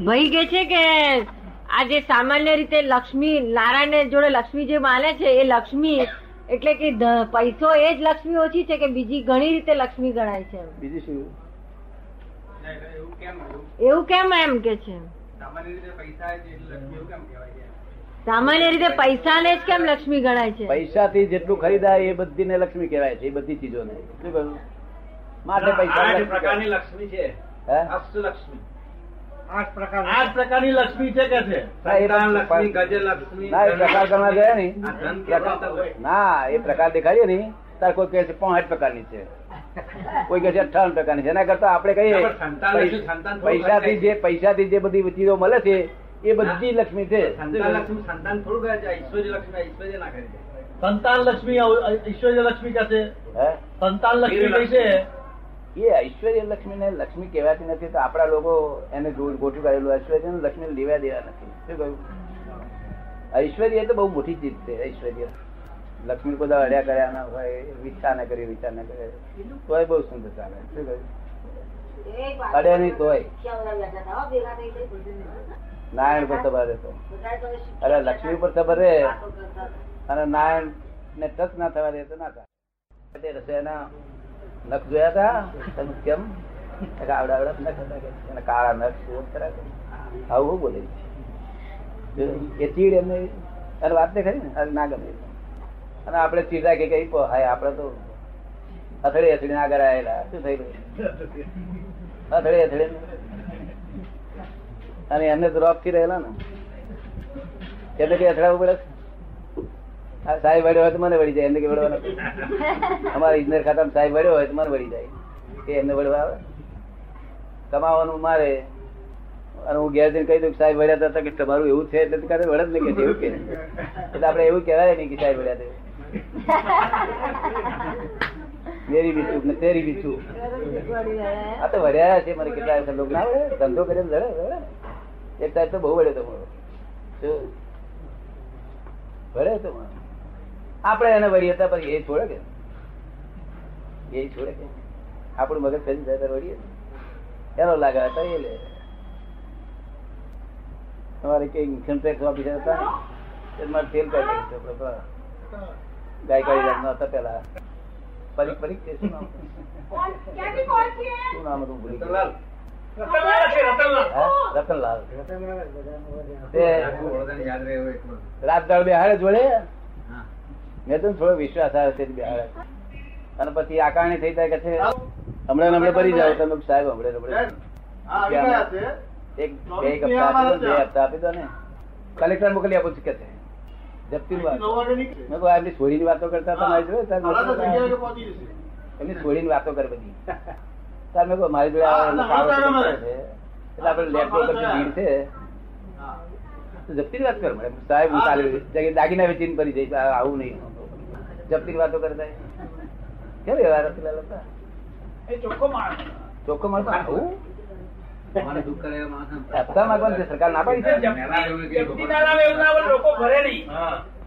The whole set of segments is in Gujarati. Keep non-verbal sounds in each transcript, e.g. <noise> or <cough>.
ભાઈ કે છે કે આ જે સામાન્ય રીતે લક્ષ્મી નારાયણ જોડે લક્ષ્મી જે માને છે એ લક્ષ્મી એટલે કે પૈસો એ જ લક્ષ્મી ઓછી છે કે બીજી ઘણી રીતે લક્ષ્મી ગણાય છે બીજી શું એવું કેમ એવું? એવું કેમ એમ કે છે સામાન્ય રીતે પૈસા જ એટલે લક્ષ્મી એવું કેમ કહેવાય છે સામાન્ય રીતે પૈસાને જ કેમ લક્ષ્મી ગણાય છે પૈસાથી જેટલું ખરીદાય એ બધી ને લક્ષ્મી કહેવાય છે એ બધી ચીજોને શું કહ્યું માટે પૈસા લક્ષ્મી પ્રકારની. લક્ષ્મી છે હે? અષ્ટલક્ષ્મી આઠ પ્રકાર આઠ પ્રકારની લક્ષ્મી છે કે છે? ના, એ સંતાન પણ- લક્ષ્મી ગજલક્ષ્મી ના એ પ્રકાર કરવા ગયા ને આ ધન કેવળતા હોય. ના એ પ્રકાર દેખાડીએ ને તાર કોઈ કહે છે પાંઠ પ્રકારની છે. કોઈ કહે છે અઠાવન પ્રકારની છે. એના કરતા આપણે કહીએ પૈસાથી જે પૈસાથી જે બધી ચીજો મળે છે એ બધી લક્ષ્મી છે. સંતાન લક્ષ્મી સંતાન થોડું કહે છે ઐશ્વર્ય લક્ષ્મી ઐશ્વર્ય ના કરી સંતાન લક્ષ્મી ઐશ્વર્ય લક્ષ્મી કે છે? સંતાન લક્ષ્મી કઈ છે? એ ઐશ્વર્ય લક્ષ્મી ને લક્ષ્મી કહેવાતી નથી તો આપણા લોકો એને ગોઠવી કાઢેલું ઐશ્વર્ય લક્ષ્મી લેવા દેવા નથી. શું કહ્યું? ઐશ્વર્ય તો બહુ મોટી ચીજ છે ઐશ્વર્ય. લક્ષ્મી બધા અડ્યા કર્યા ના હોય વિચાર ના કરી વિચાર ના કરે તોય બહુ સુંદર ચાલે. શું કહ્યું? અડે નહીં તોય. નારાયણ પર સભા રહેતો. અરે લક્ષ્મી પર સભા રહે. અને નારાયણ ને ટચ ના થવા દેતો ના થાય. રસોઈના નખ જોયા હતા તમે કેમ? આવડા આવડા નખ કે? કાળા નખ શું આવું બોલે એ ચીડ એમને અને વાત ને ખરી ને અને આપણે ચીડા કે કઈ હાય, આપણે તો અથડી અથડી આગળ આવેલા શું થઈ ગયું અથડી અથડી. અને એમને તો રોપથી રહેલા ને. એટલે કે અથડાવવું પડે? સાહેબ વડ્યો હોય તો મને વળી જાય, એમને કે વડવા અમારા ઇજનેર ખાતામાં સાહેબ વડ્યો હોય તો મને વળી જાય. કે એમને વડવા આવે? કમાવાનું મારે. અને હું ઘેર કહી દઉં સાહેબ વડ્યા હતા કે તમારું એવું છે એટલે કાંઈ જ નહીં કે એવું કે એટલે આપણે એવું કહેવાય નહીં કે સાહેબ વડ્યા તે મેરી બીચું ને તેરી બીચું આ તો વડ્યા છે, મને કેટલા લોકો ના વડે ધંધો કરીને લડે એક ટાઈપ તો બહુ વળે તમારો મારો. શું? વડે તો મારો. આપણે એને વળી હતા પછી એ છોડે કે? એ છોડે કે? આપણું મગજ ફેરી જાય વળીએ એનો લાગે હતા એ લે. તમારે કઈ ઇન્કમ ટેક્સ ઓફિસર હતા એમાં તેલ કાઢી આપણે બસ. ગાયકાળી જાતનો હતા પેલા પરીક પરીક તે શું નામ? શું નામ હતું? ભૂલી ગયો. રતનલાલ. રાત દાળ બેહાડે જોડે. હા. મેં તો થોડો વિશ્વાસ આવે છે અને પછી આકારણી થઈ જાય કે છે હમણાં હમણાં ભરી જાવ તમે સાહેબ હમણાં હમણાં. એક બે હપ્તા આપી દો બે હપ્તા આપી દો ને. કલેક્ટર મોકલી આપું છું કે છે. જપ્તી વાત. મેં કહું એમની છોડીની વાતો કરતા તમારી તાર એમની છોડીની વાતો કરે બધી. તાર મેં કહું મારી જોડે એટલે આપણે લેપટોપ પર ભીડ છે. જપ્તીની વાત કર મળે સાહેબ દાગીના વેચીને ભરી જઈશ આવું નહીં. જપ્તીની વાતો કરતા કેમ એવા રતિલાલ લતા એ ચોખ્ખો માણસ. ચોખ્ખો માણસ? આવું?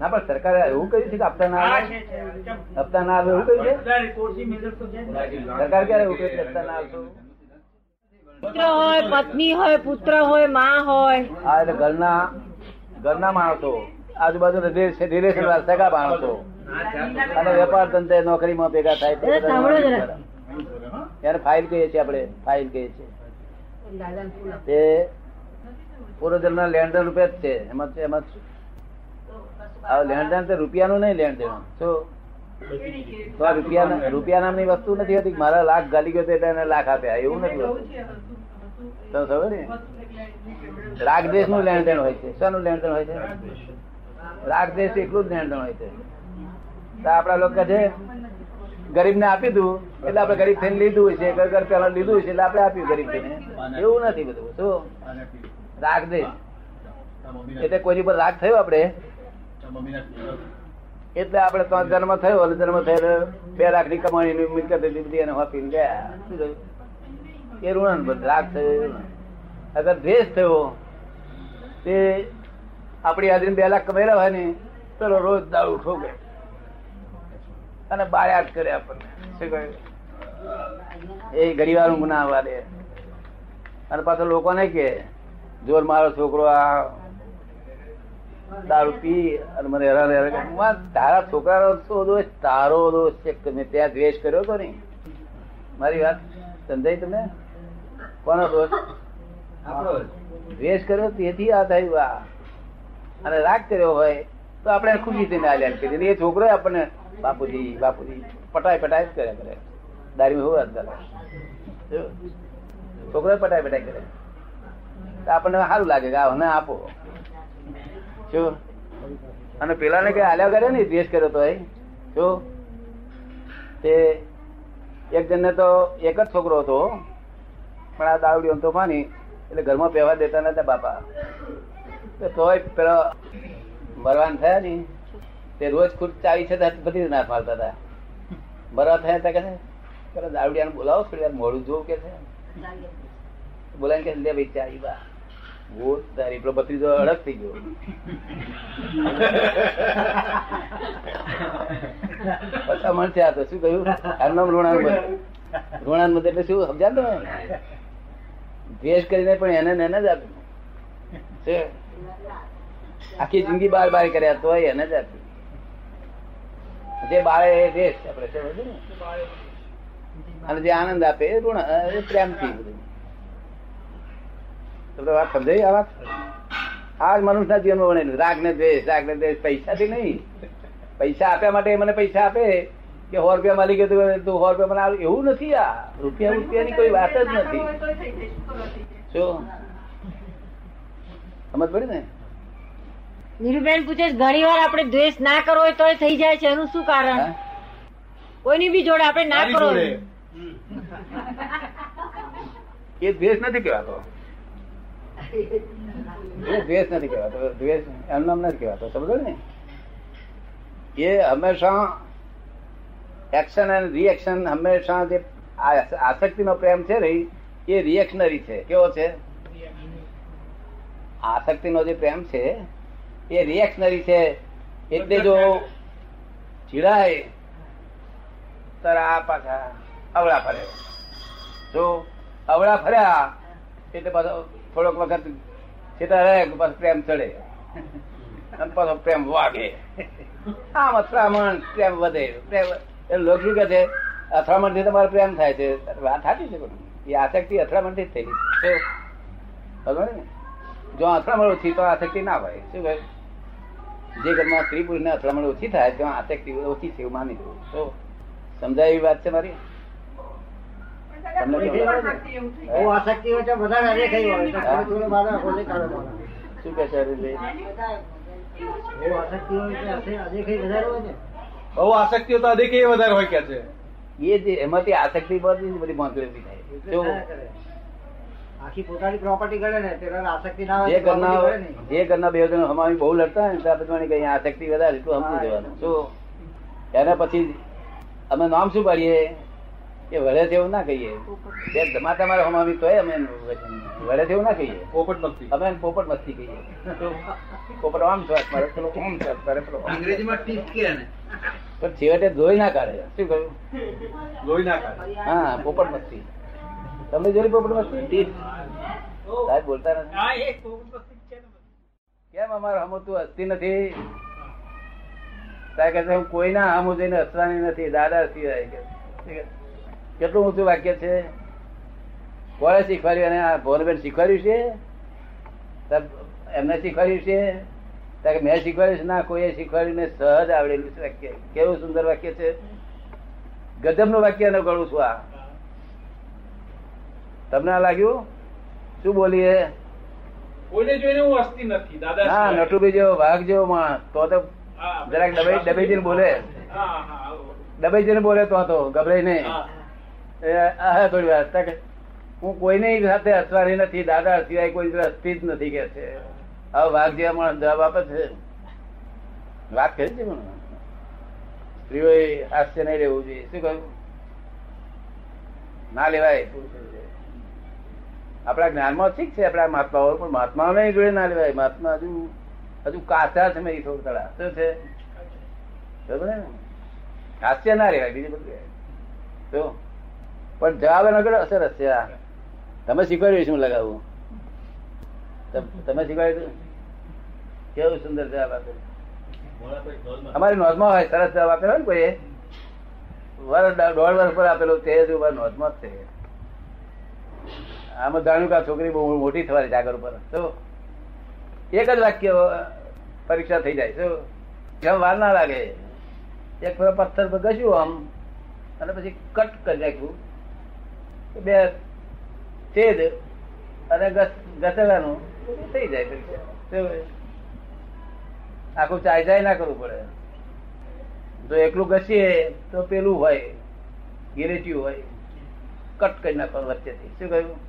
ના પણ સરકારે એવું કહ્યું છે કે હપ્તા ના હા, આવે? હપ્તા ના આવે એવું કહ્યું છે. સરકાર ક્યારે એવું કહે છે હપ્તા ના આવતો? પુત્ર હોય પત્ની હોય પુત્ર હોયમાં હોય. આ એટલે ઘરના ઘરના માણસો. આજુબાજુ રિલેશન સગા માણસો અને વેપાર ધંધે નોકરીમાં ભેગા થાય તે એ બધા સાંભળો જરા. માણસો. એને ફાઇલ કહીએ છીએ આપણે ફાઇલ કહીએ છીએ. તે પૂર્વજન્મના લેણદેણ રૂપે જ છે. એમાં એમાં લેણદેણ તો રૂપિયાનું નહીં લેણદેણ. શું? તો આ રૂપિયા રૂપિયા નામની વસ્તુ નથી હોતી મારા લાખ ગાલી ગયો તો એટલે એને લાખ આપ્યા એવું નથી હોતું. તો ખબર ને રાગ દેશનું લેણદેણ હોય છે. શાનું લેણદેણ હોય છે? રાગ દેશ એકલું જ લેણદેણ હોય છે. આપડા લોકો છે ગરીબ ને આપી દઉં એટલે આપડે ગરીબ થઈને લીધું છે, ઘર ઘર પેલા લીધું છે એટલે આપડે આપ્યું ગરીબ થઈને. એવું નથી બધું. શું? રાગ દેશ એટલે કોઈની પર રાગ થયો આપડે એટલે આપડે તો જન્મ થયો અને જન્મ થયો બે લાખની કમાણી ની મિલકત હતી અને એને ગયા. એ ઋણ રાગ થયો. અગર દ્વેષ થયો, તે આપણી હાજરી બે લાખ કમાયેલા હોય ને તો રોજ દારૂ ઠોકે. અને બાયાત કરે આપણને. શું કહ્યું? એ ઘડી વાર ઊંઘ ના આવવા દે. અને પાછો લોકોને કે જોર મારો છોકરો આ દારૂ પી અને મને હેરાન હેરાન તારા છોકરાનો શું દોષ તારો દોષ છે મેં ત્યાં દ્વેષ કર્યો તો ને? મારી વાત સમજાય તમે કોનો દોષ. દ્વેષ કર્યો તેથી આ થયું આ. અને રાગ કર્યો હોય તો આપણે ખુશી થઈને આલ્યા કરીએ એ છોકરો આપણને બાપુજી બાપુજી પટાય પટાય જ કર્યા કરે. દારી હોવા જો, છોકરો પટાય પટાય કરે. તો આપણને સારું લાગે કે મને આપો. શું અને પેલાને કઈ આલ્યા કર્યો ને દ્વેષ કર્યો તો શું તે એક જણને તો એક જ છોકરો હતો. પણ આ દાવડીઓ તો માની એટલે ઘરમાં પહેવા દેતા નતા બાપા. તોય પેલો મરવાન થયા ને તે રોજ ખુદ ચાવી છે બધી ના મારતા હતા. મરવા થયા તા કે પેલા દાવડિયાને બોલાવો થોડી મોડું જોવું કે છે? બોલાય કે લે ભાઈ ચાવી બા. વો તારી પેલો બત્રીજો અડગ થઈ ગયો. પછા મણ થયા તો શું કહ્યું? નામ ઋણાન ઋણાનું મત એટલે શું? સમજાતો દ્વેષ કરીને પણ એને એને જ આપ્યું. છે. આખી જિંદગી બાર બાર કર્યા તો એને જ આપી જે બાળે એ દેશ, આપણે અને જે આનંદ આપે એ ઋણ એ પ્રેમથી તમને વાત સમજાઈ આ વાત? આ જ મનુષ્યના જીવનમાં બનેલું રાગ ને દ્વેષ રાગ ને દ્વેષ, પૈસાથી નહીં. પૈસા આપ્યા માટે મને પૈસા આપે કે સો રૂપિયા માલી ગયો તું સો રૂપિયા મને એવું નથી આ. રૂપિયા, રૂપિયાની કોઈ વાત જ નથી. શું? સમજ પડી ને? નીરુબેન પૂછે ઘણી વાર આપણે દ્વેષ ના કરવો હોય તોય થઈ જાય છે એનું શું કારણ? કોઈની બી જોડે આપણે ના કરો <laughs> એ દ્વેષ નથી કહેવાતો. એ દ્વેષ નથી કહેવાતો. દ્વેષ એનું નામ નથી કહેવાતો. સમજો ને? એ હંમેશા એક્શન અને રિએક્શન હંમેશા જે આ- આસક્તિનો પ્રેમ છે રહી એ રિએક્શનરી છે. કેવો છે? આસક્તિનો જે પ્રેમ છે, એ રિએક્શનરી છે. એટલે જો ચીડાય તારા આ પાછા અવળા ફરે. જો અવળા ફર્યા, એટલે પાછો થોડોક વખત છેટા રહે પાછો પ્રેમ ચડે. અને પાછો પ્રેમ વાગે. આમ અથડામણ પ્રેમ વધે. પ્રેમ એ લોકો કહે છે અથડામણથી તમારો પ્રેમ થાય છે. વાત સાચી છે એ આસક્તિ અથડામણથી જ થઈ છે. ખબર ને? જો અથડામણ ઓછી તો આસક્તિ ના હોય શું કહે? જે ઘરમાં સ્ત્રી પુરુષ ને અથડામણ ઓછી થાય ત્યાં આસક્તિ ઓછી છે એવું માની દઉં તો સમજાય એવી વાત છે મારી? તો તો. શું કે છે બહુ આસક્તિ તો અદે- અદેખાઈ વધારે હોય ને બહુ આસક્તિઓ તો અધિક વધારે હોય કે છે. એ જે એમાંથી આસક્તિ બધી બધી મોકલી થાય. આખી પોતાની પ્રોપર્ટી કરે ને તેના આસક્તિ ના હોય કરે ઘરના. જે ઘરના બે જણ હમાવી બહુ લડતા હોય ને ત્યાં પછી કઈ આસક્તિ વધારે એટલું દેવાનું શું એના પછી અમે નામ શું પાડીએ? કે વળે તેવું ના કહીએ. બે ધમાતા મારે હમામી તો અમે વડે વળે તેવું ના કહીએ. પોપટ મસ્તી. અમે પોપટ મસ્તી કહીએ. પોપટ આમ શ્વાસ મારે પેલો આમ શ્વાસ મારે પેલો અંગ્રેજીમાં ટીસ કે ને પણ છેવટે ધોઈ ના કાઢે. શું કહ્યું? ધોઈ ના કાઢે. હા પોપટ મસ્તી. તમને જોઈ પોપટ મસ્તી સાહેબ બોલતા નથી. કેમ અમારે હમતું હસતી નથી? સાહેબ કહે હું કોઈના હમું જઈને હસવાની નથી દાદા સિવાય કે કેટલું ઊંચું વાક્ય છે? કોણે શીખવાડ્યું અને આ ભવનબેન શીખવાડ્યું છે? એમને શીખવાડ્યું છે? કે મેં શીખવાડ્યું છે? ના કોઈએ શીખવાડ્યું ને સહજ આવડેલું છે વાક્ય. કેવું સુંદર વાક્ય છે? ગજબનું વાક્ય અને ગણું છું આ. તમને આ લાગ્યું? શું બોલીએ? કોઈને જોઈને હું હસતી નથી દાદા હા નટુભાઈ જેવો વાઘ જેવો માણસ. તો તો જરાક દબાઈ દબાઈ જઈને બોલે. દબાઈ જઈને બોલે તો તો ગભરાઈ નહીં. હા. થોડી વાત. તક હું કોઈને સાથે હસવાની નથી દાદા સિવાય કોઈ હસતી જ નથી કે છે. હવે વાઘ જેવા માણસ જવાબ આપે છે. વાત કરી છે મને સ્ત્રીઓએ હાસ્ય નહીં રહેવું જોઈએ. શું કહ્યું? ના લેવાય. આપણા જ્ઞાનમાં ઠીક છે, આપણા મહાત્માઓ પણ મહાત્માઓ નહીં જોડે ના લેવાય. મહાત્મા હજુ હજુ કાચા છે મેરી થોડું તળા શું છે? બરોબર ને? હાસ્ય ના રહેવાય, બીજું બધું. તો, પણ જવાબ એનો કેટલો? અસર હશે તમે શીખવાડ્યું શું લગાવવું? તમે શીખવાડ્યું કેવું સુંદર જવાબ આપે? અમારી નોંધમાં હોય, સરસ જવાબ આપેલો ને કોઈ? વર્ષ દોઢ વર્ષ પર આપેલો તે જ નોંધમાં જ છે. આમાં જાણ્યું કે છોકરી બહુ મોટી થવાની જાગર ઉપર. તો એક જ વાક્ય પરીક્ષા થઈ જાય. શું જેમ વાર ના લાગે, એક ફેરો પથ્થર પર ઘસ્યું આમ, અને પછી કટ કરી નાખ્યું. બે છેદ અને ઘસ- ઘસેવાનું થઈ જાય પરીક્ષા. આખું ચાય ચાય ના કરવું પડે. જો એકલું ઘસીએ તો પેલું હોય, ગિરેટિયું હોય, કટ કરી નાખવાનું વચ્ચેથી. શું કહ્યું?